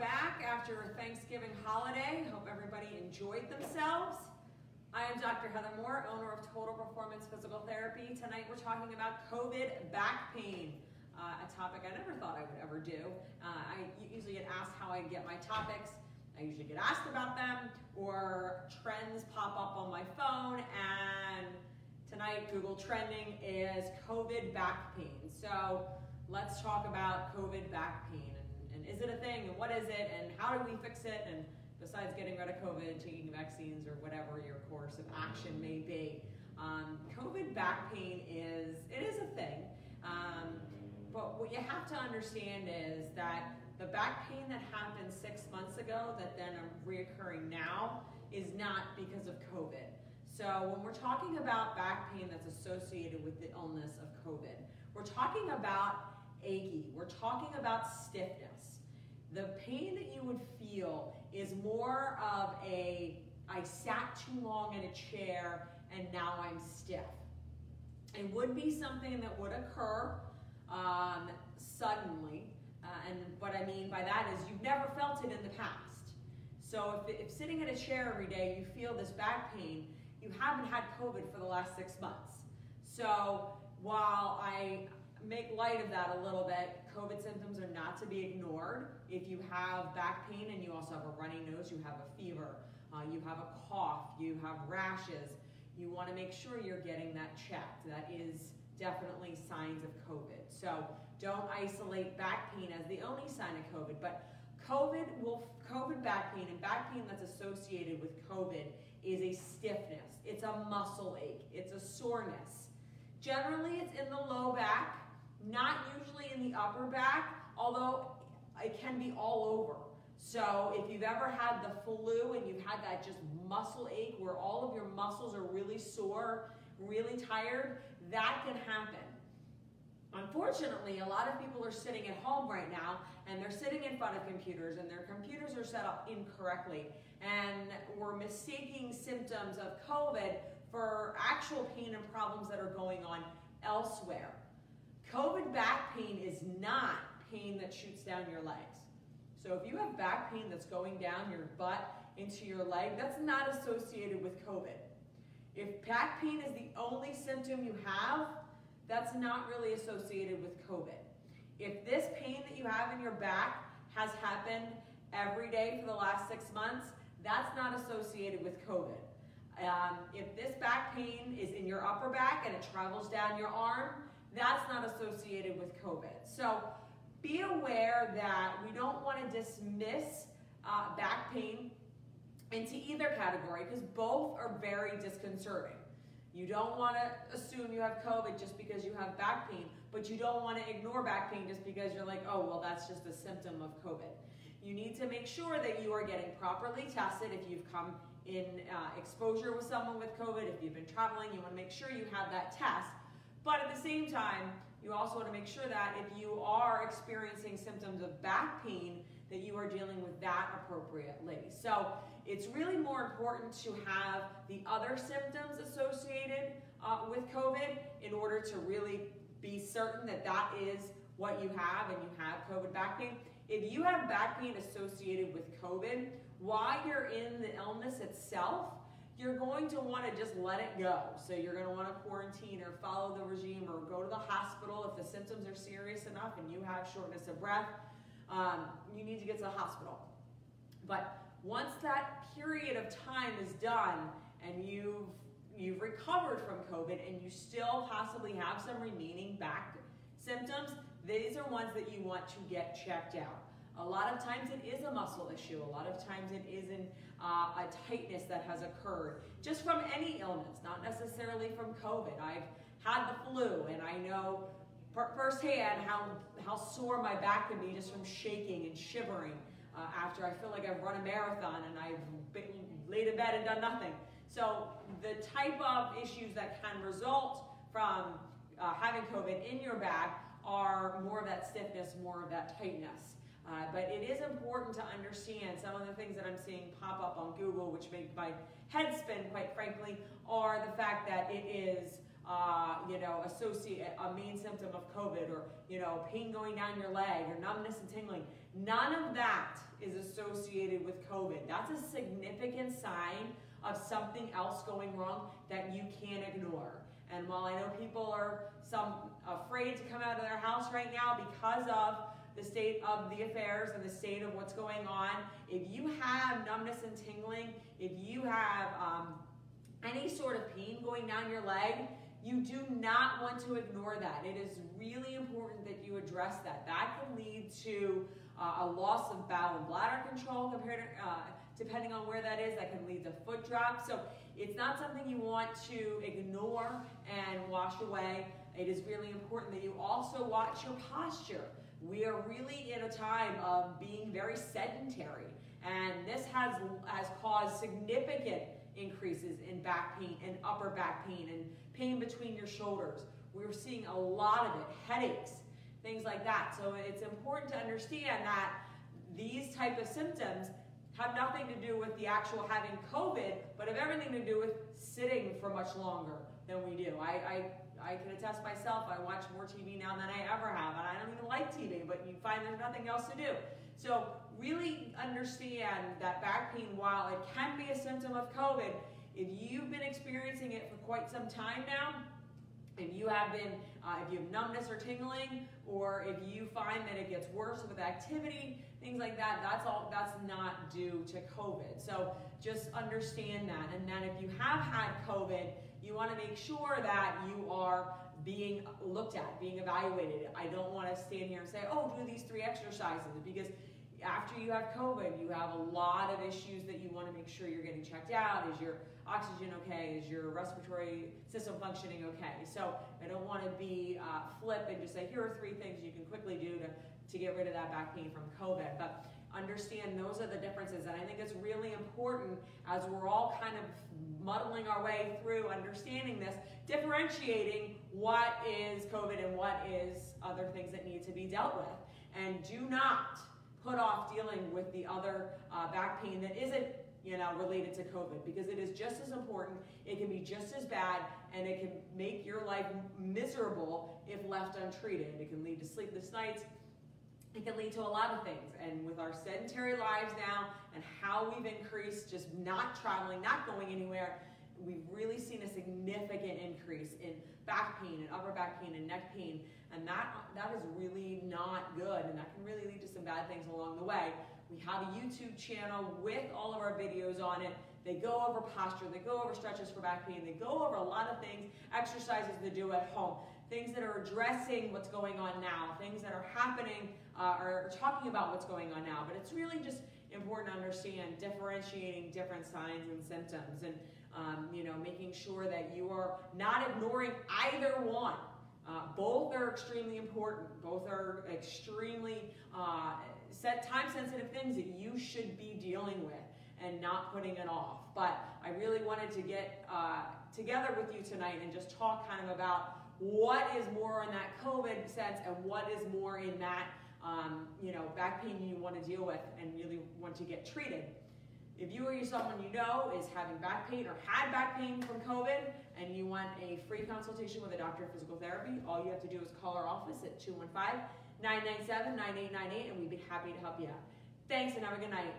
back after Thanksgiving holiday. Hope everybody enjoyed themselves. I am Dr. Heather Moore, owner of Total Performance Physical Therapy. Tonight we're talking about COVID back pain, uh, a topic I never thought I would ever do. Uh, I usually get asked how I get my topics. I usually get asked about them or trends pop up on my phone and tonight Google trending is COVID back pain. So let's talk about COVID back pain is it a thing and what is it and how do we fix it and besides getting rid of COVID, taking vaccines or whatever your course of action may be. Um, COVID back pain is, it is a thing, um, but what you have to understand is that the back pain that happened six months ago that then are reoccurring now is not because of COVID. So when we're talking about back pain that's associated with the illness of COVID, we're talking about achy, we're talking about stiffness the pain that you would feel is more of a, I sat too long in a chair and now I'm stiff. It would be something that would occur um, suddenly. Uh, and what I mean by that is you've never felt it in the past. So if, if sitting in a chair every day you feel this back pain, you haven't had COVID for the last six months. So while I make light of that a little bit, COVID symptoms are not to be ignored. If you have back pain and you also have a runny nose, you have a fever, uh, you have a cough, you have rashes, you want to make sure you're getting that checked. That is definitely signs of COVID. So don't isolate back pain as the only sign of COVID, but COVID will COVID back pain and back pain that's associated with COVID is a stiffness. It's a muscle ache. It's a soreness. Generally, it's in the low back not usually in the upper back, although it can be all over. So if you've ever had the flu and you've had that just muscle ache where all of your muscles are really sore, really tired, that can happen. Unfortunately, a lot of people are sitting at home right now and they're sitting in front of computers and their computers are set up incorrectly and we're mistaking symptoms of COVID for actual pain and problems that are going on elsewhere. COVID back pain is not pain that shoots down your legs. So if you have back pain that's going down your butt into your leg, that's not associated with COVID. If back pain is the only symptom you have, that's not really associated with COVID. If this pain that you have in your back has happened every day for the last six months, that's not associated with COVID. Um, if this back pain is in your upper back and it travels down your arm, that's not associated with COVID. So be aware that we don't want to dismiss uh, back pain into either category because both are very disconcerting. You don't want to assume you have COVID just because you have back pain, but you don't want to ignore back pain just because you're like, oh, well, that's just a symptom of COVID. You need to make sure that you are getting properly tested if you've come in uh, exposure with someone with COVID, if you've been traveling, you want to make sure you have that test but at the same time, you also want to make sure that if you are experiencing symptoms of back pain, that you are dealing with that appropriately. So it's really more important to have the other symptoms associated uh, with COVID in order to really be certain that that is what you have and you have COVID back pain. If you have back pain associated with COVID, while you're in the illness itself, you're going to want to just let it go. So you're going to want to quarantine or follow the regime or go to the hospital if the symptoms are serious enough and you have shortness of breath. Um, you need to get to the hospital. But once that period of time is done and you've you've recovered from COVID and you still possibly have some remaining back symptoms, these are ones that you want to get checked out. A lot of times it is a muscle issue. A lot of times it is an, uh, a tightness that has occurred just from any illness, not necessarily from COVID. I've had the flu and I know firsthand how, how sore my back can be just from shaking and shivering uh, after I feel like I've run a marathon and I've been, laid in bed and done nothing. So the type of issues that can result from uh, having COVID in your back are more of that stiffness, more of that tightness. Uh, but it is important to understand some of the things that I'm seeing pop up on Google, which make my head spin, quite frankly, are the fact that it is uh, you know, associate a main symptom of COVID or, you know, pain going down your leg or numbness and tingling. None of that is associated with COVID. That's a significant sign of something else going wrong that you can't ignore. And while I know people are some afraid to come out of their house right now because of the state of the affairs and the state of what's going on, if you have numbness and tingling, if you have um, any sort of pain going down your leg, you do not want to ignore that. It is really important that you address that. That can lead to uh, a loss of bowel and bladder control compared to, uh, depending on where that is. That can lead to foot drop. So it's not something you want to ignore and wash away. It is really important that you also watch your posture. We are really in a time of being very sedentary, and this has, has caused significant increases in back pain and upper back pain and pain between your shoulders. We're seeing a lot of it, headaches, things like that. So it's important to understand that these type of symptoms have nothing to do with the actual having COVID, but have everything to do with sitting for much longer than we do. I, I, I can attest myself, I watch more TV now than I ever have, and I don't even like TV, but you find there's nothing else to do. So really understand that back pain, while it can be a symptom of COVID, if you've been experiencing it for quite some time now, if you have been, uh, if you have numbness or tingling, or if you find that it gets worse with activity, things like that, that's all, that's not due to COVID. So just understand that. And then if you have had COVID, you want to make sure that you are being looked at, being evaluated. I don't want to stand here and say, oh, do these three exercises because after you have COVID, you have a lot of issues that you want to make sure you're getting checked out. Is your oxygen okay? Is your respiratory system functioning okay? So I don't want to be uh, flip and just say, here are three things you can quickly do to, to get rid of that back pain from COVID. But understand those are the differences. And I think it's really important as we're all kind of muddling our way through understanding this, differentiating what is COVID and what is other things that need to be dealt with. And do not put off dealing with the other uh, back pain that isn't you know, related to COVID because it is just as important, it can be just as bad, and it can make your life miserable if left untreated. It can lead to sleepless nights, it can lead to a lot of things. And with our sedentary lives now and how we've increased just not traveling, not going anywhere, we've really seen a significant increase in back pain and upper back pain and neck pain. And that, that is really not good. And that can really lead to some bad things along the way. We have a YouTube channel with all of our videos on it. They go over posture, they go over stretches for back pain, they go over a lot of things, exercises to do at home, things that are addressing what's going on now, things that are happening uh, or talking about what's going on now. But it's really just important to understand differentiating different signs and symptoms and um, you know making sure that you are not ignoring either one. Uh, both are extremely important. Both are extremely uh, set time sensitive things that you should be dealing with and not putting it off. But I really wanted to get uh, together with you tonight and just talk kind of about what is more in that COVID sense and what is more in that um, you know back pain you want to deal with and really want to get treated. If you or someone you know is having back pain or had back pain from COVID and you want a free consultation with a doctor of physical therapy, all you have to do is call our office at 215 997 9898 and we'd be happy to help you out. Thanks and have a good night.